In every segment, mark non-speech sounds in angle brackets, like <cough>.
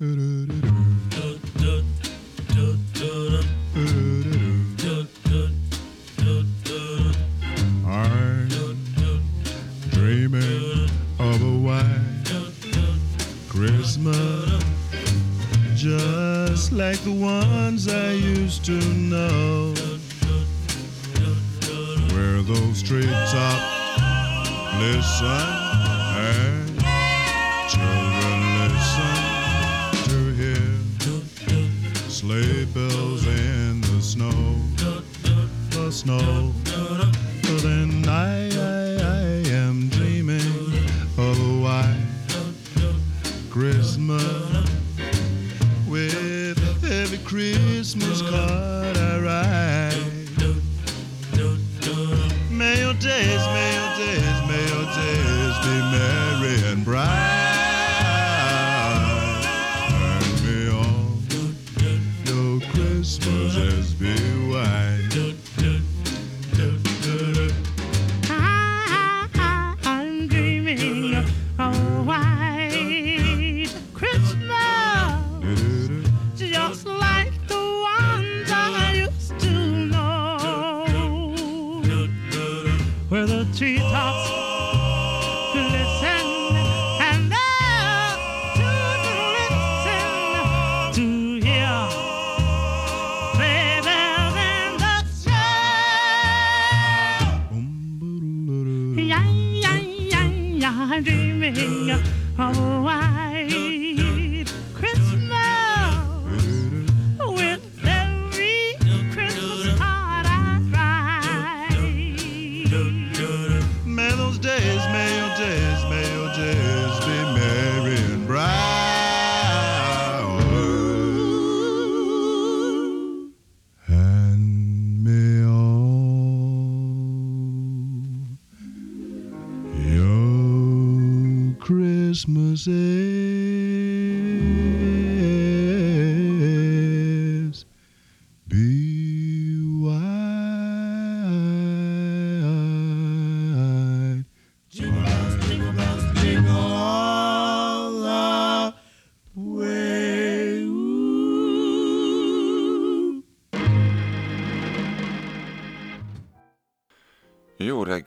噜噜噜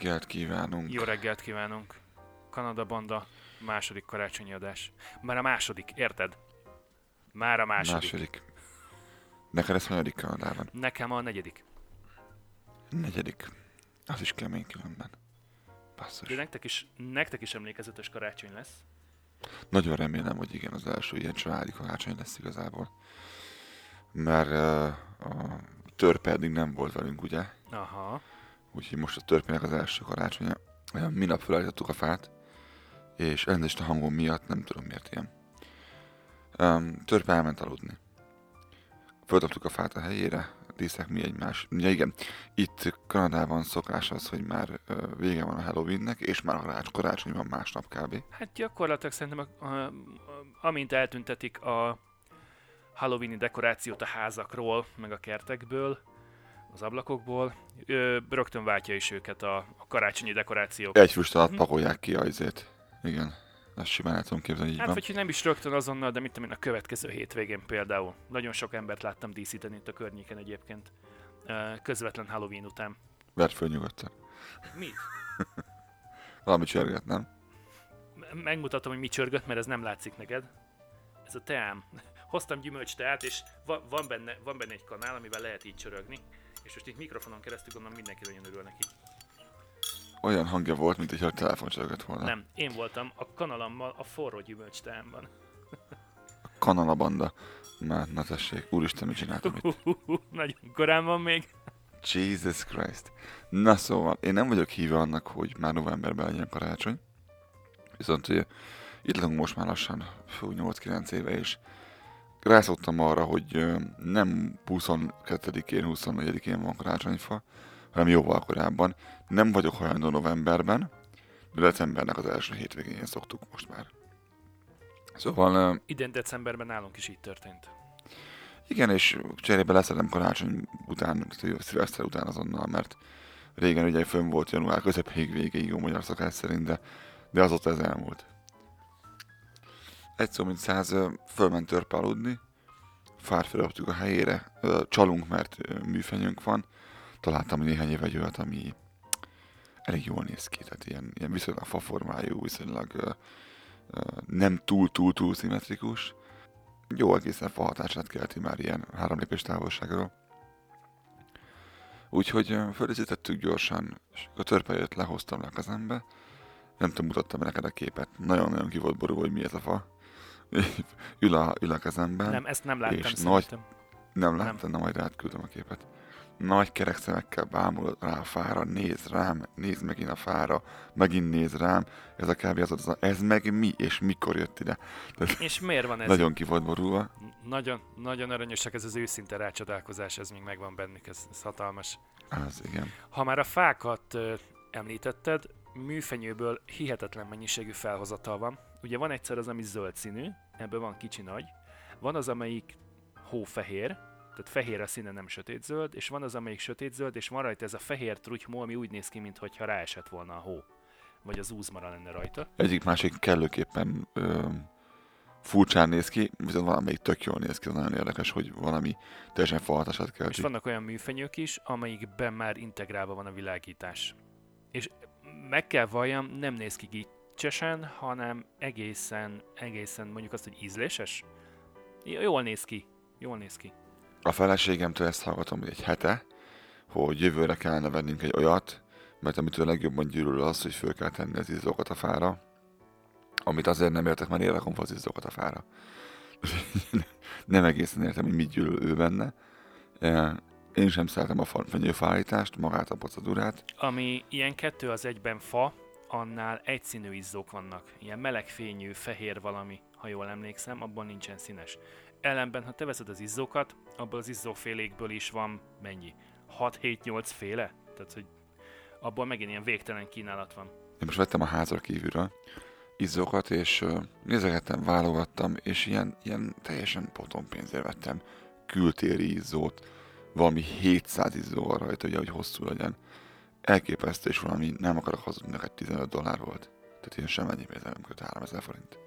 reggelt kívánunk! Jó reggelt kívánunk! Kanada Banda második karácsonyi adás. Már a második, érted? Már a második. Második. Neked ez hanyadik Kanadában? Nekem a negyedik. Negyedik. Az is kemény különben. Basszus. De nektek is, nektek is emlékezetes karácsony lesz. Nagyon remélem, hogy igen, az első ilyen családi karácsony lesz igazából. Mert uh, a törpe eddig nem volt velünk, ugye? Aha. Úgyhogy most a törpének az első karácsonya. Uh, Minap felállítottuk a fát, és elnézést a hangom miatt, nem tudom miért ilyen. Um, törpe elment aludni. Föltaptuk a fát a helyére, díszek mi egymás. Ja igen, itt Kanadában szokás az, hogy már vége van a Halloweennek, és már a karács- karácsony van másnap kb. Hát gyakorlatilag szerintem, a, a, a, amint eltüntetik a Halloweeni dekorációt a házakról, meg a kertekből, az ablakokból, ö, rögtön váltja is őket a, a karácsonyi dekorációk. Egy füst alatt pakolják ki a izét. Igen, ezt simán el tudom képzelni, így Hát, van. vagy hogy nem is rögtön azonnal, de mit tudom én, a következő hétvégén például. Nagyon sok embert láttam díszíteni itt a környéken egyébként. Ö, Közvetlen Halloween után. Verd föl nyugodtan. Mit? <laughs> Valami csörget, nem? M- Megmutatom, hogy mi csörgött, mert ez nem látszik neked. Ez a teám. <laughs> Hoztam gyümölcs teát, és va- van benne, van benne egy kanál, amivel lehet így csörögni. És most itt mikrofonon keresztül gondolom mindenki nagyon örül neki. Olyan hangja volt, mint hogyha a telefon volna. Nem, én voltam a kanalammal a forró gyümölcs teámban. Kanala banda. Már, na tessék, úristen, mit csináltam itt? Nagyon korán van még. Jesus Christ. Na szóval, én nem vagyok híve annak, hogy már novemberben legyen karácsony. Viszont ugye, itt lakunk most már lassan, fú, 8-9 éve, és rászoktam arra, hogy nem 22-én, 24-én van karácsonyfa, hanem jóval korábban. Nem vagyok hajlandó novemberben, de decembernek az első hétvégén szoktuk most már. Szóval Idén decemberben nálunk is így történt. igen, és cserébe leszedem karácsony után, szilveszter után azonnal, mert régen ugye fönn volt január közepéig végéig jó magyar szokás szerint, de, de azóta ez elmúlt. Egy szó mint száz fölment törpe aludni, felraktuk a helyére, csalunk, mert műfenyőnk van, találtam néhány éve egy olyat, ami elég jól néz ki, tehát ilyen, ilyen viszonylag faformájú, viszonylag nem túl-túl-túl szimmetrikus. Jó egészen fa hatását kelti már ilyen három lépés távolságról. Úgyhogy ö, fölizítettük gyorsan, és a törpe jött, lehoztam le a kezembe. Nem tudom, mutattam neked a képet. Nagyon-nagyon ki volt borulva, hogy mi ez a fa. Ül, a, ül a kezemben. Nem, ezt nem láttam És szerintem. Nem láttam, na majd átküldöm a képet. Nagy kerek szemekkel bámul rá a fára, néz rám, néz megint a fára, megint néz rám, ez a kb. az, az ez meg mi, és mikor jött ide. És miért van ez? Nagyon ki volt borulva. Nagyon, nagyon aranyosek ez az őszinte rácsodálkozás, ez még megvan bennük, ez, ez hatalmas. Az igen. Ha már a fákat ö, említetted, műfenyőből hihetetlen mennyiségű felhozatal van. Ugye van egyszer az, ami zöld színű, ebből van kicsi nagy, van az, amelyik hófehér, tehát fehér a színe, nem sötétzöld, és van az, amelyik sötétzöld, és van rajta ez a fehér trutymó, ami úgy néz ki, mintha ráesett volna a hó. Vagy az úzmara lenne rajta. Egyik másik kellőképpen ö, furcsán néz ki, viszont valamelyik tök jól néz ki, az nagyon érdekes, hogy valami teljesen falhatását És kelti. vannak olyan műfenyők is, amelyikben már integrálva van a világítás. És meg kell valljam, nem néz ki gicsesen, hanem egészen, egészen mondjuk azt, hogy ízléses. Jól néz ki. Jól néz ki. A feleségemtől ezt hallgatom hogy egy hete, hogy jövőre kellene vennünk egy olyat, mert amitől legjobban gyűlöl az, hogy föl kell tenni az izzókat a fára, amit azért nem értek, mert fel az izzókat a fára. <laughs> nem egészen értem, hogy mit gyűlöl ő benne. Eh, Én sem szeretem a fenyőfállítást, magát a procedúrát. Ami ilyen kettő az egyben fa, annál egyszínű izzók vannak. Ilyen melegfényű, fehér valami, ha jól emlékszem, abban nincsen színes. Ellenben, ha te veszed az izzókat, abból az izzófélékből is van mennyi? 6-7-8 féle? Tehát, hogy abból megint ilyen végtelen kínálat van. Én most vettem a házra kívülről izzókat, és nézegettem, válogattam, és ilyen, ilyen teljesen potom pénzért vettem kültéri izzót, valami 700 izzó van rajta, ugye, hogy hosszú legyen. Elképesztő, és valami, nem akarok hazudni, neked 15 dollár volt. Tehát ilyen semennyi pénz nem köt 3000 forint.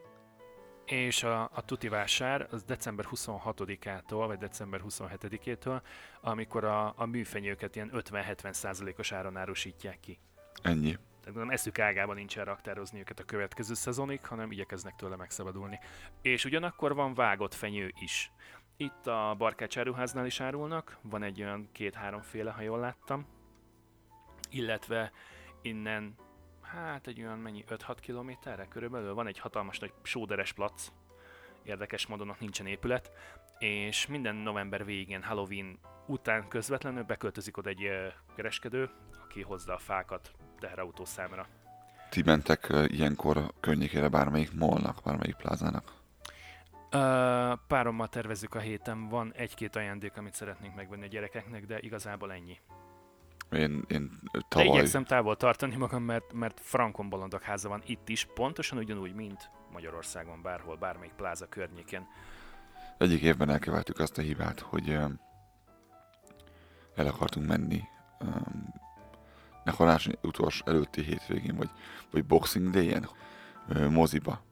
És a, a tuti vásár az december 26-ától, vagy december 27-től, amikor a, a műfenyőket ilyen 50-70 százalékos áron árusítják ki. Ennyi. Tehát nem eszük ágában nincsen raktározni őket a következő szezonig, hanem igyekeznek tőle megszabadulni. És ugyanakkor van vágott fenyő is. Itt a Barkács áruháznál is árulnak, van egy olyan két-háromféle, ha jól láttam. Illetve innen, hát egy olyan mennyi, 5-6 kilométerre körülbelül van egy hatalmas nagy sóderes plac. Érdekes módon ott nincsen épület. És minden november végén, Halloween után közvetlenül beköltözik oda egy kereskedő, aki hozza a fákat teherautó számra. Ti mentek ilyenkor környékére bármelyik mallnak, bármelyik plázának? Ö, párommal tervezzük a héten, van egy-két ajándék, amit szeretnénk megvenni a gyerekeknek, de igazából ennyi. Én, én De tavaly... igyekszem távol tartani magam, mert, mert Frankon bolondok háza van itt is, pontosan ugyanúgy, mint Magyarországon, bárhol, bármelyik pláza környékén. Egyik évben elkövettük azt a hibát, hogy el akartunk menni ne karácsony utolsó előtti hétvégén, vagy, vagy Boxing Day-en moziba.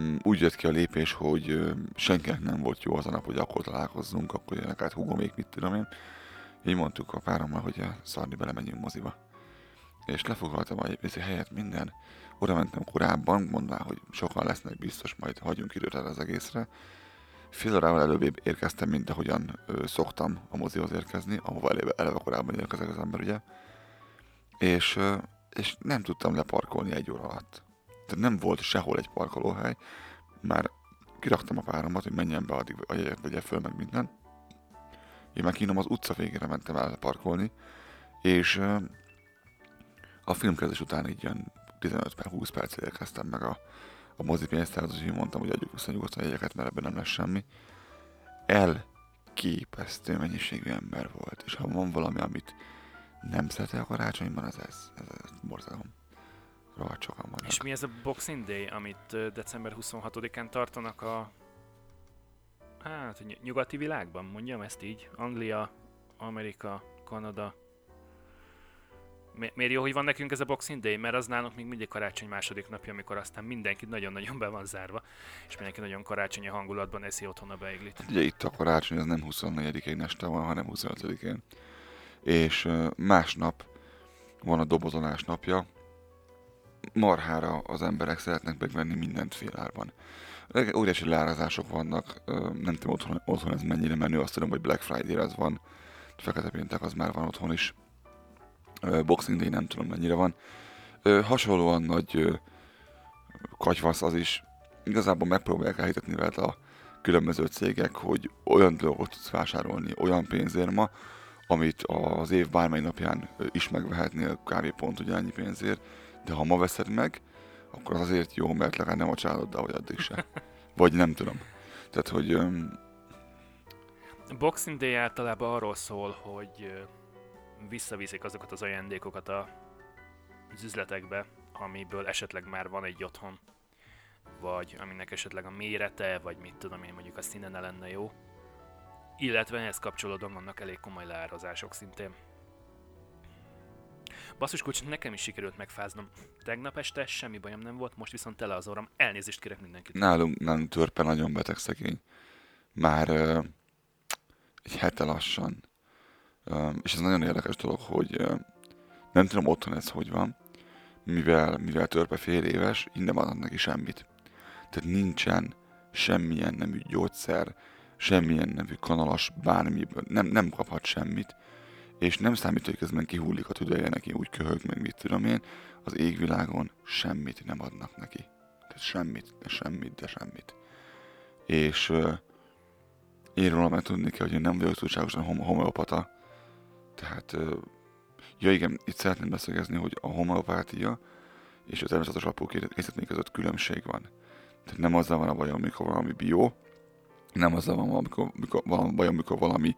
Mm, Úgy jött ki a lépés, hogy senkinek nem volt jó az a nap, hogy akkor találkozzunk, akkor jönnek át hugomék, mit tudom én. Így mondtuk a párommal, hogy a szarni bele menjünk moziba. És lefoglaltam a helyet minden. Oda mentem korábban, mondvá, hogy sokan lesznek biztos, majd hagyjunk időt erre az egészre. Fél órával előbb érkeztem, mint ahogyan ö, szoktam a mozihoz érkezni, ahova eleve, eleve korábban érkezek az ember, ugye. És, ö, és nem tudtam leparkolni egy óra alatt. Tehát nem volt sehol egy parkolóhely. Már kiraktam a páromat, hogy menjen be addig, a jegyet vegye föl, meg minden. Én meg kínom az utca végére mentem el parkolni, és a filmkezdés után így ilyen 15 per 20 percre érkeztem meg a, a mozi pénztárhoz, úgyhogy mondtam, hogy adjuk vissza nyugodtan jegyeket, mert ebben nem lesz semmi. Elképesztő mennyiségű ember volt, és ha van valami, amit nem szeretek a karácsonyban, az ez, ez, ez borzalom. Rohadt sokan vannak. És mi ez a Boxing Day, amit december 26-án tartanak a hát nyugati világban, mondjam ezt így. Anglia, Amerika, Kanada. Mi- miért jó, hogy van nekünk ez a Boxing Day? Mert az nálunk még mindig karácsony második napja, amikor aztán mindenki nagyon-nagyon be van zárva, és mindenki nagyon karácsonyi hangulatban eszi otthon a beiglit. Ugye itt a karácsony az nem 24-én este van, hanem 25-én. És másnap van a dobozolás napja. Marhára az emberek szeretnek megvenni mindent félárban. Óriási leárazások vannak, nem tudom otthon, otthon ez mennyire menő, azt tudom, hogy Black Friday az van, Fekete Péntek az már van otthon is. Boxing Day nem tudom mennyire van. Hasonlóan nagy katyvasz az is. Igazából megpróbálják elhitetni veled a különböző cégek, hogy olyan dolgot tudsz vásárolni olyan pénzért ma, amit az év bármely napján is megvehetnél kb. pont ugyanannyi pénzért, de ha ma veszed meg, akkor az azért jó, mert legalább nem a családoddal vagy addig se. Vagy nem tudom. Tehát, hogy A Boxing Day általában arról szól, hogy visszaviszik azokat az ajándékokat a, az üzletekbe, amiből esetleg már van egy otthon, vagy aminek esetleg a mérete, vagy mit tudom én, mondjuk a színe ne lenne jó. Illetve ehhez kapcsolódóan vannak elég komoly leárazások szintén. Basszus kulcs, nekem is sikerült megfáznom. Tegnap este semmi bajom nem volt, most viszont tele az orrom. Elnézést kérek mindenkit. nálunk, nálunk törpe nagyon beteg szegény. Már ö, egy hete lassan. Ö, és ez nagyon érdekes dolog, hogy ö, nem tudom otthon ez hogy van, mivel, mivel törpe fél éves, így nem adnak neki semmit. Tehát nincsen semmilyen nemű gyógyszer, semmilyen nemű kanalas, bármiből, nem, nem kaphat semmit, és nem számít, hogy közben kihullik a tüdeje neki, úgy köhög, meg mit tudom én, az égvilágon semmit nem adnak neki. Tehát semmit, de semmit, de semmit. És uh, én róla meg tudni kell, hogy én nem vagyok túlságosan hom- homeopata. Tehát, uh, ja igen, itt szeretném beszélgezni, hogy a homeopátia és a természetes alapú készítmény között különbség van. Tehát nem azzal van a bajom, amikor valami bio, nem azzal van, amikor, amikor, van a bajom, amikor valami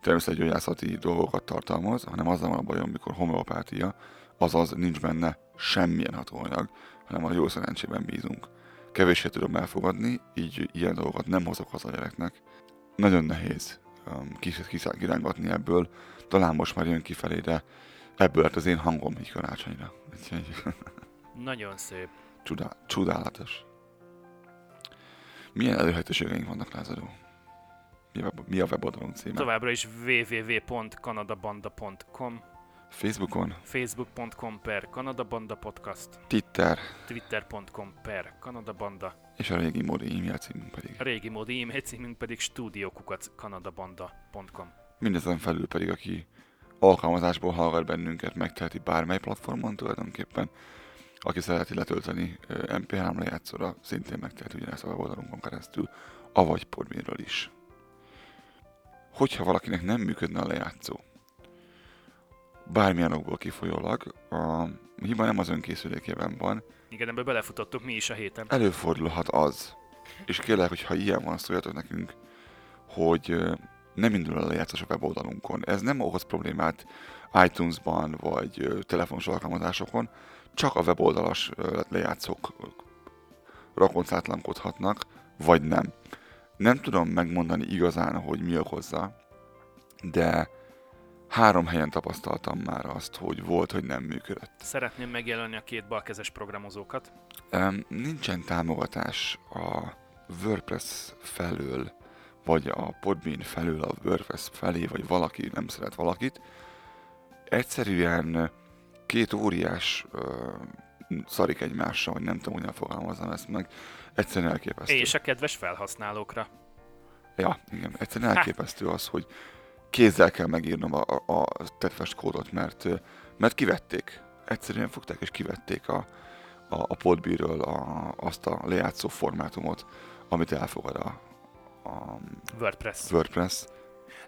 természetgyógyászati dolgokat tartalmaz, hanem azzal van a bajom, amikor homeopátia, azaz nincs benne semmilyen hatóanyag, hanem a jó szerencsében bízunk. Kevéssé tudom elfogadni, így ilyen dolgokat nem hozok haza a gyereknek. Nagyon nehéz um, kirángatni ebből, talán most már jön kifelé, de ebből lett az én hangom így karácsonyra. <laughs> Nagyon szép. csodá- csodálatos. Milyen előhetőségeink vannak, Lázadó? Mi a, weboldalunk címe? Továbbra is www.kanadabanda.com Facebookon, facebook.com per Kanadabanda Podcast, Twitter twitter.com per Kanadabanda, és a régi módi e-mail címünk pedig. a régi módi e-mail címünk pedig studiokukackanadabanda.com. Mindezen felül pedig, aki alkalmazásból hallgat bennünket, megteheti bármely platformon tulajdonképpen. Aki szereti letölteni ö, MP3 lejátszóra, szintén megteheti ugyanezt a weboldalunkon keresztül, avagy Podbeanről is. Hogyha valakinek nem működne a lejátszó, bármilyen okból kifolyólag, a hiba nem az önkészülékében van, Igen, ebbe belefutottuk mi is a héten. előfordulhat az, és kérlek, hogy ha ilyen van, szóljatok nekünk, hogy nem indul el a lejátszás a weboldalunkon. Ez nem okoz problémát iTunes-ban vagy telefonos alkalmazásokon, csak a weboldalas lejátszók rakoncátlankodhatnak, vagy nem. Nem tudom megmondani igazán, hogy mi okozza, de három helyen tapasztaltam már azt, hogy volt, hogy nem működött. Szeretném megjelölni a két balkezes programozókat. Um, nincsen támogatás a WordPress felől, vagy a Podbean felől a WordPress felé, vagy valaki nem szeret valakit. Egyszerűen két óriás uh, szarik egymással, vagy nem tudom, hogyan fogalmazom ezt meg. Egyszerűen elképesztő. És a kedves felhasználókra. Ja, igen. Egyszerűen elképesztő az, hogy kézzel kell megírnom a, a, a tetves kódot, mert, mert kivették. Egyszerűen fogták és kivették a, a, a podbíről a, azt a lejátszó formátumot, amit elfogad a, a WordPress. WordPress.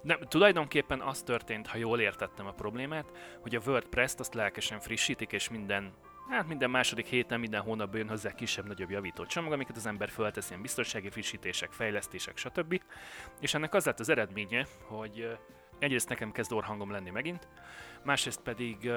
Nem, tulajdonképpen az történt, ha jól értettem a problémát, hogy a WordPress-t azt lelkesen frissítik, és minden Hát minden második héten, minden hónapban jön hozzá kisebb-nagyobb javító csomag, amiket az ember föltesz, ilyen biztonsági frissítések, fejlesztések, stb. És ennek az lett az eredménye, hogy egyrészt nekem kezd orhangom lenni megint, másrészt pedig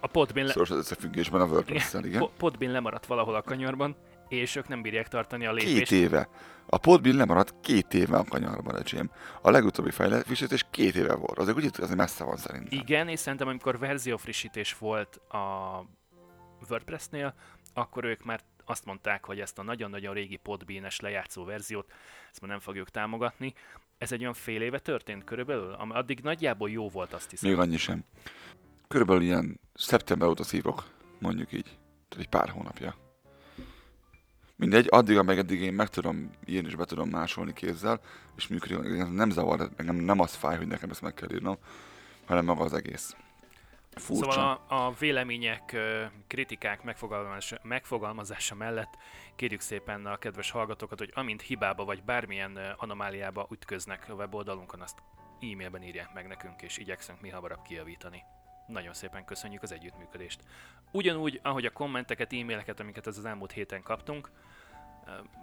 a Podbean, le- Szoros az összefüggésben a WordPress-szel, igen. Po- Podbean lemaradt valahol a kanyarban, és ők nem bírják tartani a Két lépést. éve. A Podbill lemaradt két éve a kanyarban, öcsém. A legutóbbi fejlesztés két éve volt. Azért úgy azért messze van szerintem. Igen, és szerintem amikor verziófrissítés volt a WordPress-nél, akkor ők már azt mondták, hogy ezt a nagyon-nagyon régi podbean-es lejátszó verziót, ezt már nem fogjuk támogatni. Ez egy olyan fél éve történt körülbelül, addig nagyjából jó volt, azt hiszem. Még annyi sem. Körülbelül ilyen szeptember óta szívok, mondjuk így. Tehát egy pár hónapja. Mindegy, addig, amíg eddig én meg tudom írni és be tudom másolni kézzel, és működik, nem zavar, engem nem az fáj, hogy nekem ezt meg kell írnom, hanem maga az egész. Furcsa. Szóval a, a vélemények, kritikák megfogalmazása, megfogalmazása mellett kérjük szépen a kedves hallgatókat, hogy amint hibába vagy bármilyen anomáliába ütköznek a weboldalunkon, azt e-mailben írják meg nekünk, és igyekszünk mi hamarabb kijavítani. Nagyon szépen köszönjük az együttműködést. Ugyanúgy, ahogy a kommenteket, e-maileket, amiket ez az elmúlt héten kaptunk,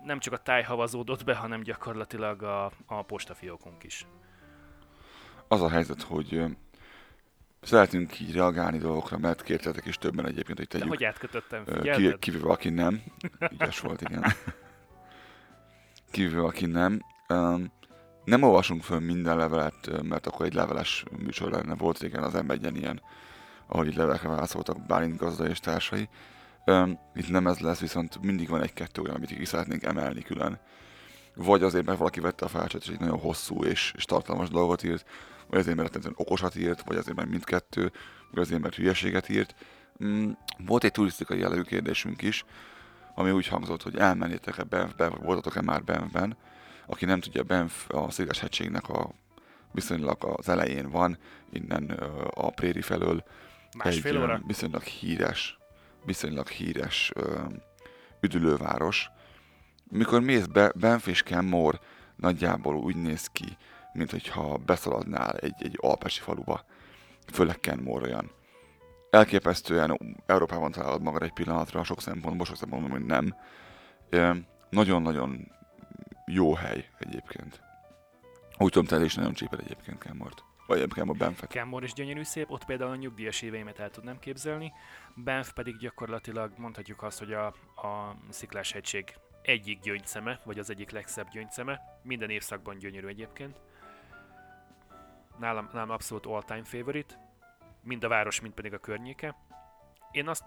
nem csak a táj havazódott be, hanem gyakorlatilag a, a postafiókunk is. az a helyzet, hogy szeretünk így reagálni dolgokra, mert kértetek is többen egyébként, hogy De tegyük. hogy átkötöttem, ki- Kivéve aki nem. Ügyes volt, igen. <laughs> Kivéve aki nem. Um, nem olvasunk föl minden levelet, mert akkor egy leveles műsor lenne. Volt régen az m ilyen, ahol így levelekre válaszoltak Bálint gazda és társai. Um, itt nem ez lesz, viszont mindig van egy-kettő olyan, amit ki szeretnénk emelni külön. Vagy azért, mert valaki vette a felcsát, és egy nagyon hosszú és, és tartalmas dolgot írt, vagy azért, mert okosat írt, vagy azért, mert mindkettő, vagy azért, mert hülyeséget írt. Mm, volt egy turisztikai jellegű kérdésünk is, ami úgy hangzott, hogy elmennétek-e Banffbe, vagy voltatok-e már Banffben. Aki nem tudja, Banff a Székeshegységnek a viszonylag az elején van, innen a Préri felől Másfél egy óra? viszonylag híres, viszonylag híres üdülőváros. Mikor mész be, Banff és Kenmore nagyjából úgy néz ki, mint hogyha beszaladnál egy, egy alpesi faluba. Főleg Kenmore olyan. Elképesztően Európában találod magad egy pillanatra, sok szempontból, sok szempontból, hogy nem. Nagyon-nagyon jó hely egyébként. Úgy tudom, te is nagyon csíped egyébként Kenmore-t. Vagy egyébként a Banffet. Kenmore is gyönyörű szép, ott például a nyugdíjas éveimet el tudnám képzelni. Banff pedig gyakorlatilag mondhatjuk azt, hogy a, a Sziklás hegység egyik gyöngyszeme, vagy az egyik legszebb gyöngyszeme. Minden évszakban gyönyörű egyébként. Nálam, nálam abszolút all-time favorite. Mind a város, mind pedig a környéke. Én azt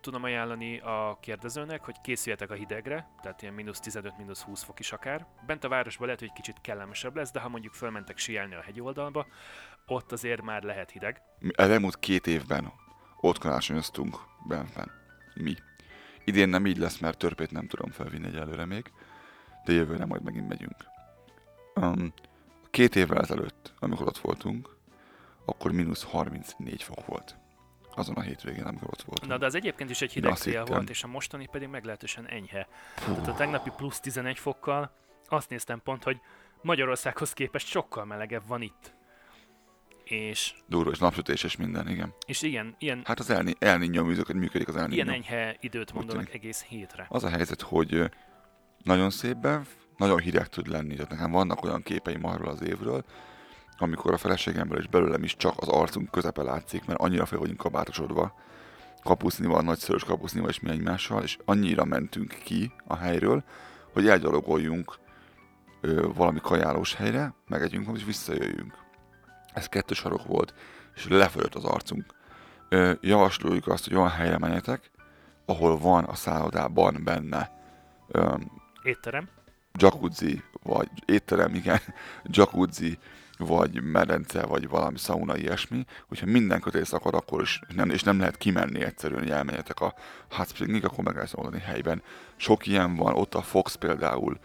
tudom ajánlani a kérdezőnek, hogy készüljetek a hidegre, tehát ilyen mínusz 15, mínusz 20 fok is akár. Bent a városban lehet, hogy kicsit kellemesebb lesz, de ha mondjuk fölmentek síelni a hegyoldalba, ott azért már lehet hideg. Mi elmúlt két évben ott karácsonyoztunk Banffben. Mi. Idén nem így lesz, mert törpét nem tudom felvinni egyelőre még, de jövőre majd megint megyünk. Um, két évvel ezelőtt, amikor ott voltunk, akkor mínusz 34 fok volt. Azon a hétvégén, amikor ott voltunk. Na de az egyébként is egy De hideg hittem. volt, és a mostani pedig meglehetősen enyhe. Fú, Tehát a tegnapi plusz 11 fokkal azt néztem pont, hogy Magyarországhoz képest sokkal melegebb van itt. És, durva, és napsütés és minden, igen. és igen, ilyen, Hát az elni, elninyo működik, az ilyen elninyo. enyhe időt mondanak egész hétre. Az a helyzet, hogy nagyon szép Banff, nagyon hideg tud lenni. Tehát nekem vannak olyan képeim arról az évről, amikor a feleségemből és belőlem is csak az arcunk közepe látszik, mert annyira fel vagyunk kabátosodva, kapusznival, nagyszörös kapusznival és mi egymással, és annyira mentünk ki a helyről, hogy elgyalogoljunk ö, valami kajálós helyre, megegyünk valamit, és visszajöjjünk. Ez kettős sarok volt, és lefolyott az arcunk. Ö, javasoljuk azt, hogy olyan helyre menjetek, ahol van a szállodában benne ö, Étterem? Jacuzzi, vagy étterem, igen, <laughs> jacuzzi, vagy medence, vagy valami sauna, ilyesmi, hogyha minden kötél szakad, akkor is nem, és nem lehet kimenni egyszerűen, hogy elmenjetek a hot springig, akkor meg lehet oldani helyben. Sok ilyen van, ott a Fox például,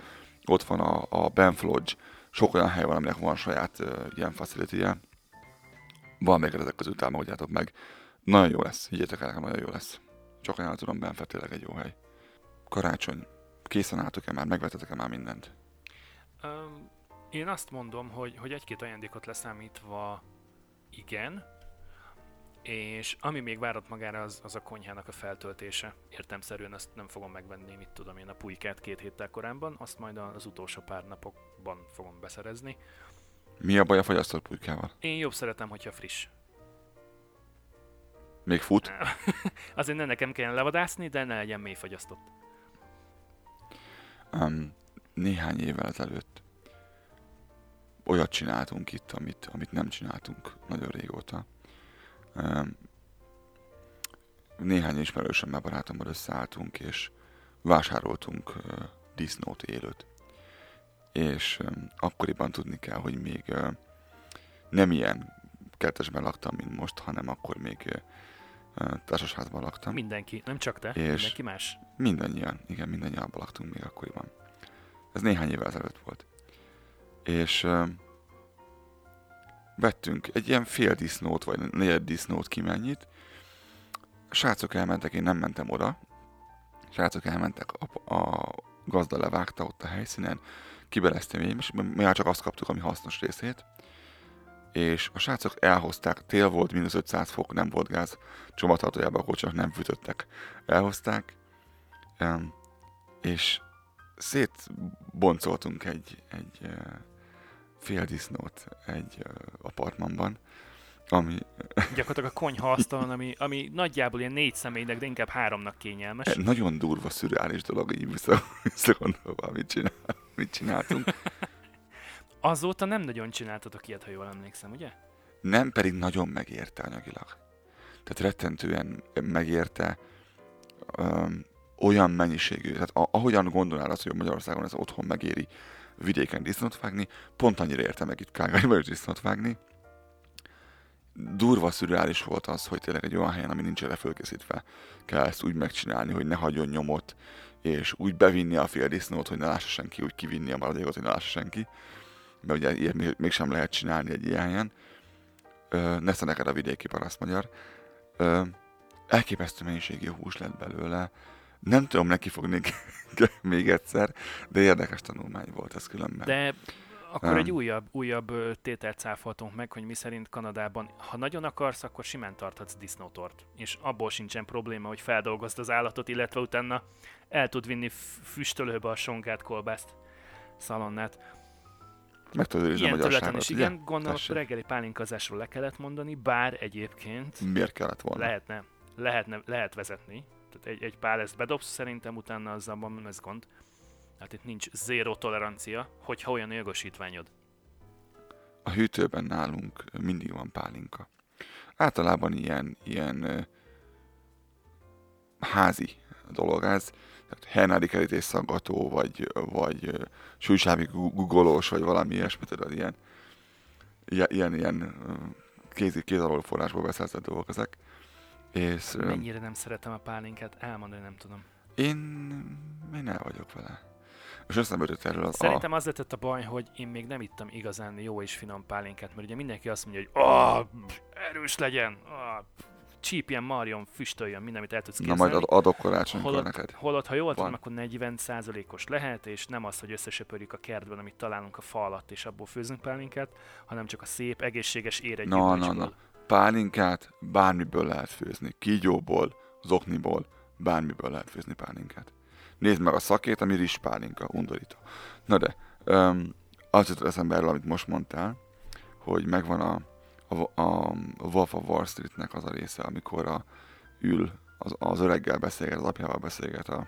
ott van a, a Banff Lodge, sok olyan hely van, aminek van saját uh, ilyen facility. Van még ezek közül támogatjátok meg. Nagyon jó lesz, higgyétek el, nagyon jó lesz. Csak ajánlom tudom, Banff tényleg egy jó hely. Karácsony. Készen álltok-e már? Megvettetek-e már mindent? Öm, én azt mondom, hogy, hogy egy-két ajándékot leszámítva igen, és ami még várat magára, az, az a konyhának a feltöltése. Értemszerűen ezt nem fogom megvenni, mit tudom én, a pulykát két héttel korábban, azt majd az utolsó pár napokban fogom beszerezni. Mi a baj a fagyasztott pulykával? Én jobb szeretem, hogyha friss. Még fut? <laughs> Azért ne nekem kelljen levadászni, de ne legyen mélyfagyasztott. Um, néhány évvel ezelőtt olyat csináltunk itt, amit, amit nem csináltunk nagyon régóta. Um, néhány ismerősömmel barátommal összeálltunk, és vásároltunk uh, disznót élőt. És um, akkoriban tudni kell, hogy még uh, nem ilyen kertesben laktam, mint most, hanem akkor még uh, társasházban laktam. Mindenki, nem csak te, És- mindenki más. Mindannyian, igen, mindannyian abban laktunk még akkoriban. Ez néhány évvel ezelőtt volt. És uh, vettünk egy ilyen fél disznót, vagy negyed disznót ki mennyit. A srácok elmentek, én nem mentem oda. A srácok elmentek, a, a gazda levágta ott a helyszínen, kibeleztem én, és mi már csak azt kaptuk, ami hasznos részét. És a srácok elhozták, tél volt, mínusz 500 fok, nem volt gáz, csomagtartójában a kocsinak nem fűtöttek. Elhozták, és szétboncoltunk egy, egy uh, fél disznót egy uh, apartmanban, ami Gyakorlatilag a konyha asztalon, ami, ami nagyjából ilyen négy személynek, de inkább háromnak kényelmes. egy nagyon durva, szürreális dolog, így vissza, visszagondolva, mit, csinál, mit csináltunk. Azóta nem nagyon csináltatok ilyet, ha jól emlékszem, ugye? Nem pedig nagyon megérte anyagilag. Tehát rettentően megérte um, olyan mennyiségű, tehát a, ahogyan gondolnál azt, hogy Magyarországon ez otthon megéri vidéken disznót vágni, pont annyira érte meg itt Kágályban is disznót vágni. Durva szürreális volt az, hogy tényleg egy olyan helyen, ami nincs erre kell ezt úgy megcsinálni, hogy ne hagyjon nyomot, és úgy bevinni a fél disznót, hogy ne lássa senki, úgy kivinni a maradékot, hogy ne lássa senki. Mert ugye ilyet még- mégsem lehet csinálni egy ilyen helyen. Nesze neked a vidéki paraszt magyar. Ö, elképesztő mennyiségű hús lett belőle. Nem tudom neki fogni <laughs> még egyszer, de érdekes tanulmány volt ez különben. De akkor Nem. egy újabb, újabb tételt cáfoltunk meg, hogy mi szerint Kanadában, ha nagyon akarsz, akkor simán tarthatsz disznótort. És abból sincsen probléma, hogy feldolgozd az állatot, illetve utána el tud vinni füstölőbe a sonkát, kolbászt, szalonnát. Meg tudod őrizni a területen magyarságot, is, ugye? igen, gondolom, Tessék. reggeli pálinkazásról le kellett mondani, bár egyébként Miért kellett volna? lehetne, lehetne, lehet vezetni. Tehát egy, egy pár ezt bedobsz, szerintem utána azzal van ez gond. Hát itt nincs zéró tolerancia, hogyha olyan jogosítványod. A hűtőben nálunk mindig van pálinka. Általában ilyen, ilyen házi dolog ez. Tehát hernádi kerítés szaggató, vagy, vagy ö, súlysávi gu- guggolós, vagy valami ilyesmi, tudod, ilyen, ilyen, ilyen, kézi, kéz alól forrásból beszerzett dolgok ezek. És Mennyire nem szeretem a pálinkát, elmondani nem tudom. én, én el vagyok vele. És eszembe jutott erről az Szerintem az lett a baj, hogy én még nem ittam igazán jó és finom pálinkát, mert ugye mindenki azt mondja, hogy oh, erős legyen, oh, csípjen, marjon, füstöljön, minden, amit el tudsz Na képzelni. majd ad- adok karácsonykor Holott, neked. holott, ha jól tudom, akkor 40%-os lehet, és nem az, hogy összesöpörjük a kertben, amit találunk a fa alatt, és abból főzünk pálinkát, hanem csak a szép, egészséges éregy Na, na, na. Pálinkát bármiből lehet főzni. Kígyóból, zokniból, bármiből lehet főzni pálinkát. Nézd meg a szakét, ami rizspálinka, undorító. Na de, um, az jutott eszembe erről, amit most mondtál, hogy megvan a, a, a Wolf of Wall Streetnek az a része, amikor a, ül, az, az öreggel beszélget, az apjával beszélget a,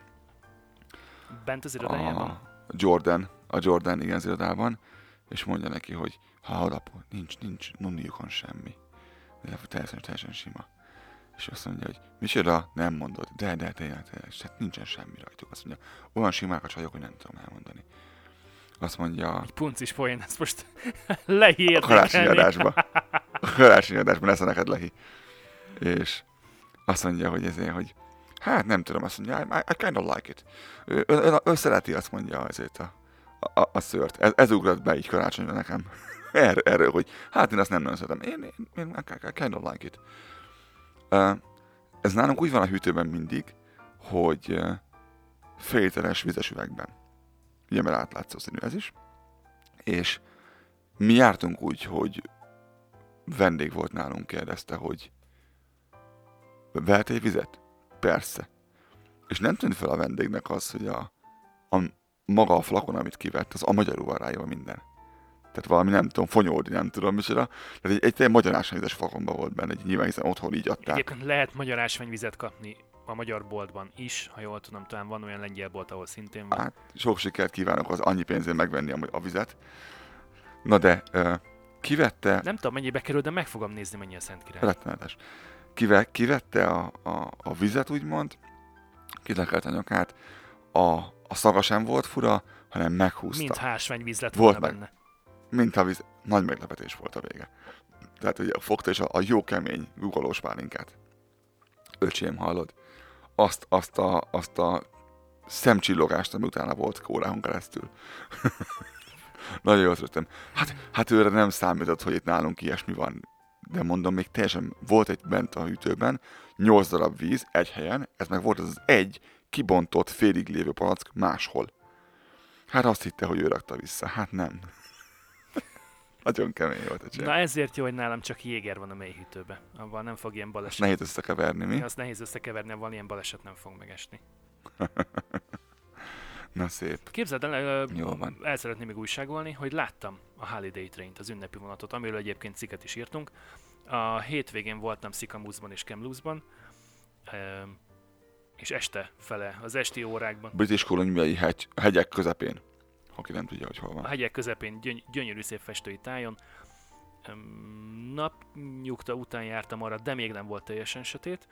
Bent az irodájában? a Jordan, a Jordan igen az irodában, és mondja neki, hogy ha apu, nincs, nincs nunniukon semmi. De teljesen, teljesen sima. És azt mondja, hogy micsoda, nem mondod. De, de, de, de, de hát nincsen semmi rajtuk. Azt mondja, olyan simák a csajok, hogy nem tudom elmondani. Azt mondja, Egy puncis poén, ezt most <laughs> a leírni karácsonyi adásba. <laughs> A karácsonyi adásban lesz a neked lehi. És azt mondja, hogy ezért, hogy hát nem tudom, azt mondja, I, I kind of like it. Ő, ő, ő, ő szereti, azt mondja azért a, a, a szőrt. Ez, ez ugrott be így karácsonyra nekem. <laughs> Erről, erről, hogy hát én azt nem nagyon szeretem. Én, én, én I, kind of like it. Uh, ez nálunk úgy van a hűtőben mindig, hogy uh, félteres vizes üvegben. Ugye, mert átlátszó színű ez is. És mi jártunk úgy, hogy vendég volt nálunk, kérdezte, hogy vehet egy vizet? Persze. És nem tűnt fel a vendégnek az, hogy a, a maga a flakon, amit kivett, az a magyarul van rájól minden. Tehát valami, nem tudom, fonyódi, nem tudom micsoda. Tehát egy, egy, egy magyar ásványvizes flakonban volt benne, egy nyilván hiszen otthon így adták. Egyébként lehet magyar ásványvizet kapni a magyar boltban is, ha jól tudom, talán van olyan lengyel bolt, ahol szintén van. Hát sok sikert kívánok az annyi pénzért megvenni a, a vizet. Na de, ö, kivette, Nem tudom, mennyibe kerül, de meg fogom nézni, mennyi a Szent Király. rettenetes, Kive, kivette a, a, a vizet úgymond, kilekelt a nyakát, a, a szaga sem volt fura, hanem meghúzta. Mint hásványvíz lett Volt meg. benne. mint a víz. Nagy meglepetés volt a vége. Tehát ugye fogta és a, a jó kemény gugolós pálinkát. Öcsém, hallod? Azt, azt, a, azt a szemcsillogást, ami utána volt óráhon keresztül. <laughs> Nagyon jól szültem. Hát, hát őre nem számított, hogy itt nálunk ilyesmi van. De mondom, még teljesen volt egy bent a hűtőben, 8 darab víz egy helyen, ez meg volt az, az egy kibontott, félig lévő palack máshol. Hát azt hitte, hogy ő rakta vissza. Hát nem. <laughs> Nagyon kemény volt a cseh. Na ezért jó, hogy nálam csak jéger van a mélyhűtőbe. Abban nem fog ilyen baleset. Nehéz összekeverni, mi? Azt nehéz összekeverni, abban ilyen baleset nem fog megesni. <laughs> Na szép. Képzeld el, ö, Jó van. el szeretném még újságolni, hogy láttam a Holiday Train-t, az ünnepi vonatot, amiről egyébként cikket is írtunk. A hétvégén voltam Sikamuszban és Kamlooszban, ö, és este fele, az esti órákban, British kolóniai hegy, hegyek közepén. Aki nem tudja, hogy hol a van. hegyek közepén gyöny- gyönyörű szép festői tájon. Napnyugta után jártam arra, de még nem volt teljesen sötét.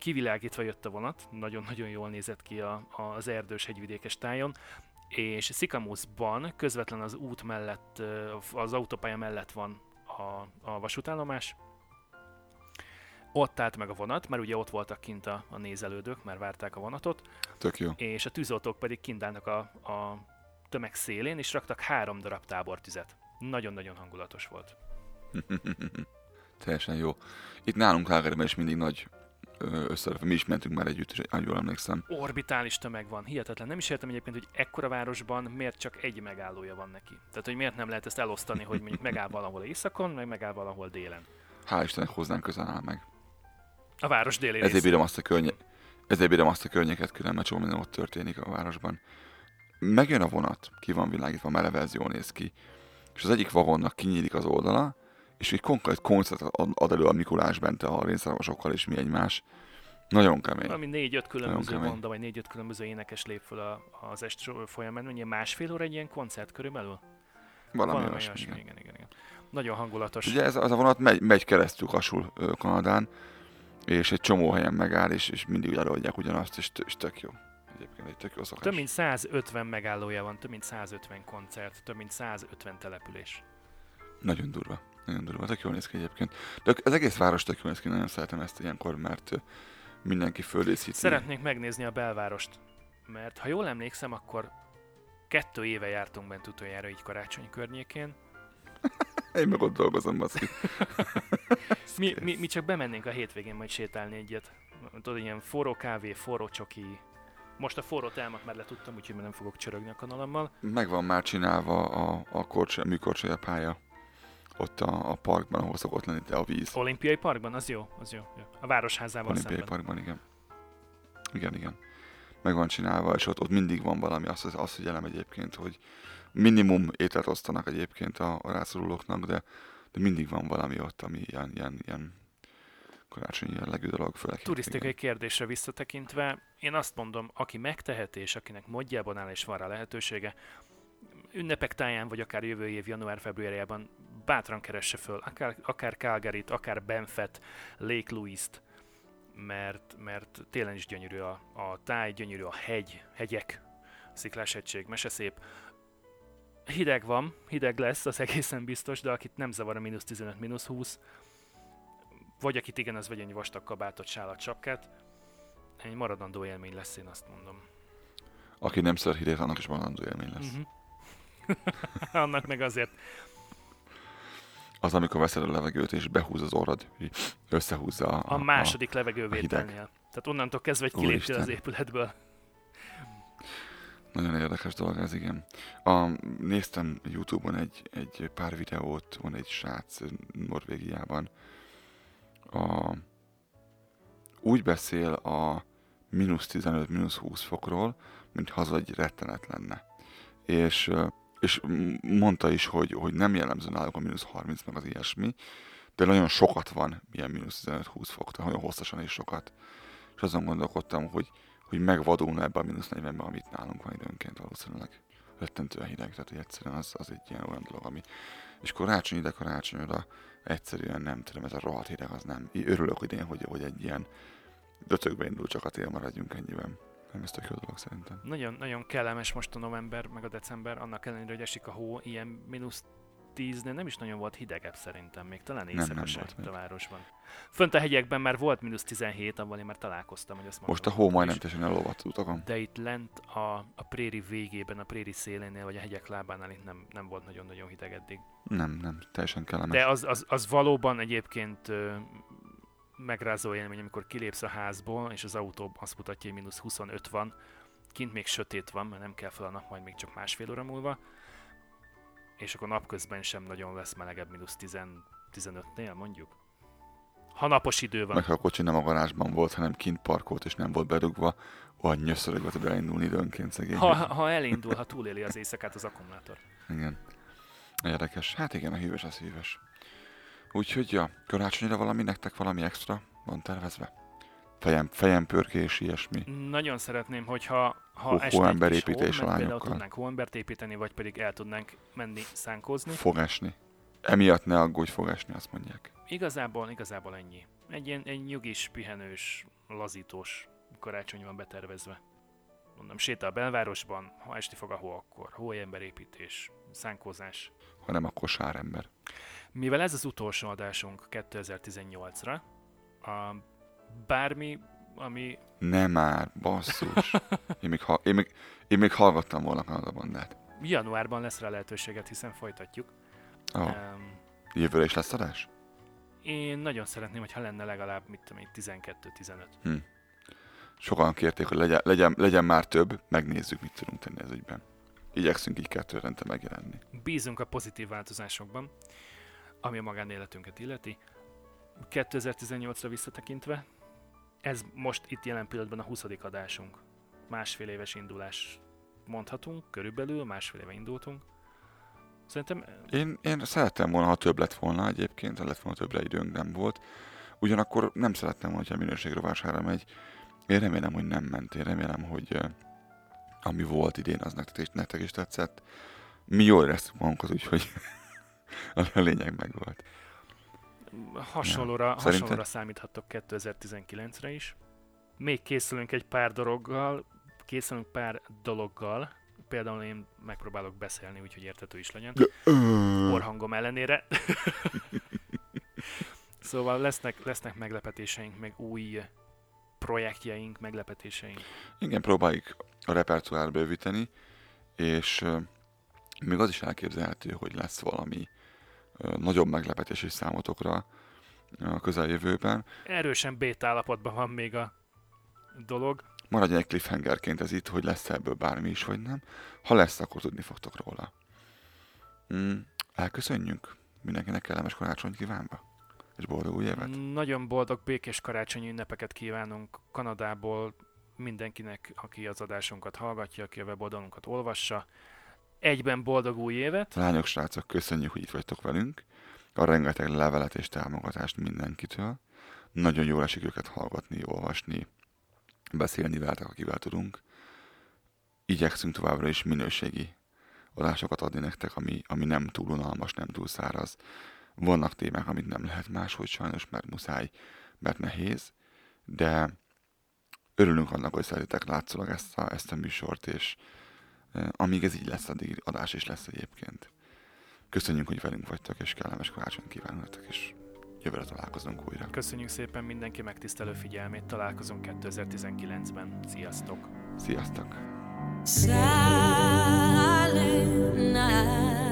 Kivilágítva jött a vonat, nagyon-nagyon jól nézett ki a, az erdős hegyvidékes tájon, és Sikamuszban közvetlen az út mellett, az autópálya mellett van a, a vasútállomás. Ott állt meg a vonat, mert ugye ott voltak kint a, a nézelődők, már várták a vonatot, Tök jó. és a tűzoltók pedig kint állnak a, a tömeg szélén, és raktak három darab tábortüzet. Nagyon-nagyon hangulatos volt. <laughs> Teljesen jó. Itt nálunk Calgaryben is mindig nagy ö, összerve. Mi is mentünk már együtt, és jól emlékszem. Orbitális tömeg van, hihetetlen. Nem is értem egyébként, hogy ekkora városban miért csak egy megállója van neki. Tehát, hogy miért nem lehet ezt elosztani, hogy mondjuk megáll valahol északon, meg megáll valahol délen. Hál' Istennek hozzánk közel áll meg. A város déli Ezért részén. bírom azt a környe... Ezért bírom azt a környéket külön, mert csomó minden ott történik a városban. Megjön a vonat, ki van világítva, merev verzió néz ki, és az egyik vagonnak kinyílik az oldala, és egy konkrét koncertet ad elő a Mikulás Bente a rénszárosokkal és mi egymás. Nagyon kemény. Valami négy-öt különböző monda, vagy négy-öt különböző énekes lép föl a, az est folyamán. Ugye másfél óra egy ilyen koncert körülbelül? Valami, Valami olyasmi, igen. igen, igen, igen. Nagyon hangulatos. Ugye ez, az a vonat megy, megy keresztül Kasul Kanadán, és egy csomó helyen megáll, és, és mindig előadják ugyanazt, és, és tök jó. Egyébként egy tök jó szokás. Több mint 150 megállója van, több mint 150 koncert, több mint 150 település. Nagyon durva. Nagyon durva. Tök jól néz ki egyébként. De az egész város tök jól néz ki, nagyon szeretem ezt ilyenkor, mert mindenki földészíti. Szeretnék megnézni a belvárost, mert ha jól emlékszem, akkor kettő éve jártunk bent utoljára így karácsony környékén. <laughs> Én meg ott dolgozom, baszki. <laughs> Mi, mi, mi csak bemennénk a hétvégén majd sétálni egyet. Tudod, ilyen forró kávé, forró csoki. Most a forró telmat már letudtam, úgyhogy nem fogok csörögni a kanalammal. Meg van már csinálva a, a, korcsolya, a műkorcsolya pálya. Ott a, a parkban, ahol szokott lenni de a víz. Olimpiai parkban, az jó, az jó. jó. A városházával Olimpiai szemben. parkban, igen. Igen, igen. Meg van csinálva, és ott, ott mindig van valami, azt, azt figyelem egyébként, hogy minimum ételt osztanak egyébként a, a rászorulóknak, de, de mindig van valami ott, ami ilyen, ilyen, ilyen karácsonyi jellegű dolog, főleg. Turisztikai kérdésre visszatekintve, én azt mondom, aki megteheti, és akinek módjában áll és van rá lehetősége, ünnepek táján, vagy akár jövő év január-februárjában bátran keresse föl, akár, akár Calgaryt, akár Benfet, Lake Louise-t, mert, mert télen is gyönyörű a, a táj, gyönyörű a hegy, hegyek, sziklás hegység, meseszép. Hideg van, hideg lesz, az egészen biztos, de akit nem zavar a mínusz 15, mínusz 20, vagy akit igen, az vegyen egy vastag kabátot, sálat, sapkát. Egy maradandó élmény lesz, én azt mondom. Aki nem szeret hideget, annak is maradandó élmény lesz. Uh-huh. <laughs> Annak meg azért. Az, amikor veszed a levegőt, és behúz az orrad, így összehúzza a, A második levegővételnél. hideg. Tehát onnantól kezdve, hogy kiléptél az épületből. Nagyon érdekes dolog ez, igen. A, néztem Youtube-on egy, egy pár videót, van egy srác Norvégiában. A, úgy beszél a mínusz 15, mínusz 20 fokról, mint haza egy rettenet lenne. És, és mondta is, hogy, hogy nem jellemző náluk a mínusz 30 meg az ilyesmi, de nagyon sokat van ilyen mínusz 15-20 fok, tehát nagyon hosszasan és sokat. és azon gondolkodtam, hogy, hogy megvadulna ebbe a mínusz 40-ben, amit nálunk van időnként valószínűleg. Rettentően hideg, tehát egyszerűen az, az egy ilyen olyan dolog, ami... És karácsony ide, karácsony oda, egyszerűen nem tudom, ez a rohadt hideg az nem. Örülök idén, hogy, hogy egy ilyen döcögbe indul, csak a tél maradjunk ennyiben. Nem tök jó dolog szerintem. Nagyon, nagyon kellemes most a november, meg a december, annak ellenére, hogy esik a hó, ilyen mínusz 10 nem is nagyon volt hidegebb szerintem, még talán éjszaka sem a még. városban. Fönt a hegyekben már volt mínusz 17, abban én már találkoztam, hogy azt Most a hó majdnem teljesen elolvadt utakon. De itt lent a, a préri végében, a préri szélénél, vagy a hegyek lábánál itt nem, nem volt nagyon-nagyon hideg eddig. Nem, nem, teljesen kellemes. De az, az, az valóban egyébként megrázó élmény, amikor kilépsz a házból, és az autó azt mutatja, hogy mínusz 25 van, kint még sötét van, mert nem kell fel a nap, majd még csak másfél óra múlva, és akkor napközben sem nagyon lesz melegebb, mínusz 10 15-nél mondjuk. Ha napos idő van. Meg ha a kocsi nem a garázsban volt, hanem kint parkolt és nem volt bedugva, olyan nyöszörögve tud elindulni időnként szegény. Ha, ha elindul, ha túléli az éjszakát az akkumulátor. Igen. Érdekes. Hát igen, a hűvös az hűvös. Úgyhogy, ja, karácsonyra valami nektek valami extra van tervezve? Fejem, fejem pörkés, ilyesmi. Nagyon szeretném, hogyha ha kis hóemberépítés hó, a lányokkal. tudnánk hóembert építeni, vagy pedig el tudnánk menni szánkózni. Fog esni. Emiatt ne aggódj, fog esni, azt mondják. Igazából, igazából ennyi. Egy ilyen egy nyugis, pihenős, lazítós karácsony van betervezve. Mondom, sétál a belvárosban, ha esti fog a hó, akkor hóemberépítés, szánkózás. Ha nem, akkor sárember. Mivel ez az utolsó adásunk 2018-ra, a bármi, ami Nem már, basszus. Én még, ha, én még, én még hallgattam volna Kanada bandát. januárban lesz rá lehetőséget, hiszen folytatjuk. Oh, Um, jövőre is lesz adás? én nagyon szeretném, hogyha lenne legalább, mit tudom én, 12-15. Sokan kérték, hogy legyen, legyen, legyen már több, megnézzük, mit tudunk tenni ez ügyben. Igyekszünk így kettő rente megjelenni. Bízunk a pozitív változásokban, ami a magánéletünket illeti. 2018-ra visszatekintve, ez most itt jelen pillanatban a 20. adásunk. Másfél éves indulás mondhatunk, körülbelül másfél éve indultunk. Szerintem Én, én szerettem volna, ha több lett volna egyébként, ha lett volna többre időnk, nem volt. Ugyanakkor nem szerettem volna, hogy a minőség rovására megy. Én remélem, hogy nem ment. Én remélem, hogy ami volt idén, az nektek is, nektek is tetszett. Mi jól éreztük magunkat, úgyhogy <laughs> a lényeg meg volt. hasonlóra, Ja. Szerinted? hasonlóra számíthattok 2019-re is. Még készülünk egy pár dologgal, készülünk pár dologgal, például én megpróbálok beszélni, úgyhogy érthető is legyen. orhangom ellenére. <laughs> szóval lesznek, lesznek meglepetéseink, meg új projektjeink, meglepetéseink. Igen, próbáljuk a repertoárt bővíteni, és még az is elképzelhető, hogy lesz valami nagyobb meglepetés is számotokra a közeljövőben. Erősen bét állapotban van még a dolog. Maradjon egy cliffhangerként ez itt, hogy lesz ebből bármi is, vagy nem. Ha lesz, akkor tudni fogtok róla. Mm, elköszönjünk. Mindenkinek kellemes karácsonyt kívánva. És boldog új évet. Nagyon boldog, békés karácsonyi ünnepeket kívánunk Kanadából mindenkinek, aki az adásunkat hallgatja, aki a weboldalunkat olvassa. Egyben boldog új évet! Lányok, srácok, köszönjük, hogy itt vagytok velünk. A rengeteg levelet és támogatást mindenkitől. Nagyon jól esik őket hallgatni, olvasni, beszélni veletek, akivel tudunk. Igyekszünk továbbra is minőségi adásokat adni nektek, ami, ami nem túl unalmas, nem túl száraz. Vannak témák, amit nem lehet máshogy sajnos, mert muszáj, mert nehéz, de örülünk annak, hogy szeretitek látszólag ezt a, ezt a műsort, és amíg ez így lesz, addig adás is lesz egyébként. Köszönjük, hogy velünk vagytok, és kellemes karácsonyt nektek, és jövőre találkozunk újra. Köszönjük szépen mindenki megtisztelő figyelmét, találkozunk 2019-ben. Sziasztok! Sziasztok! Silent night.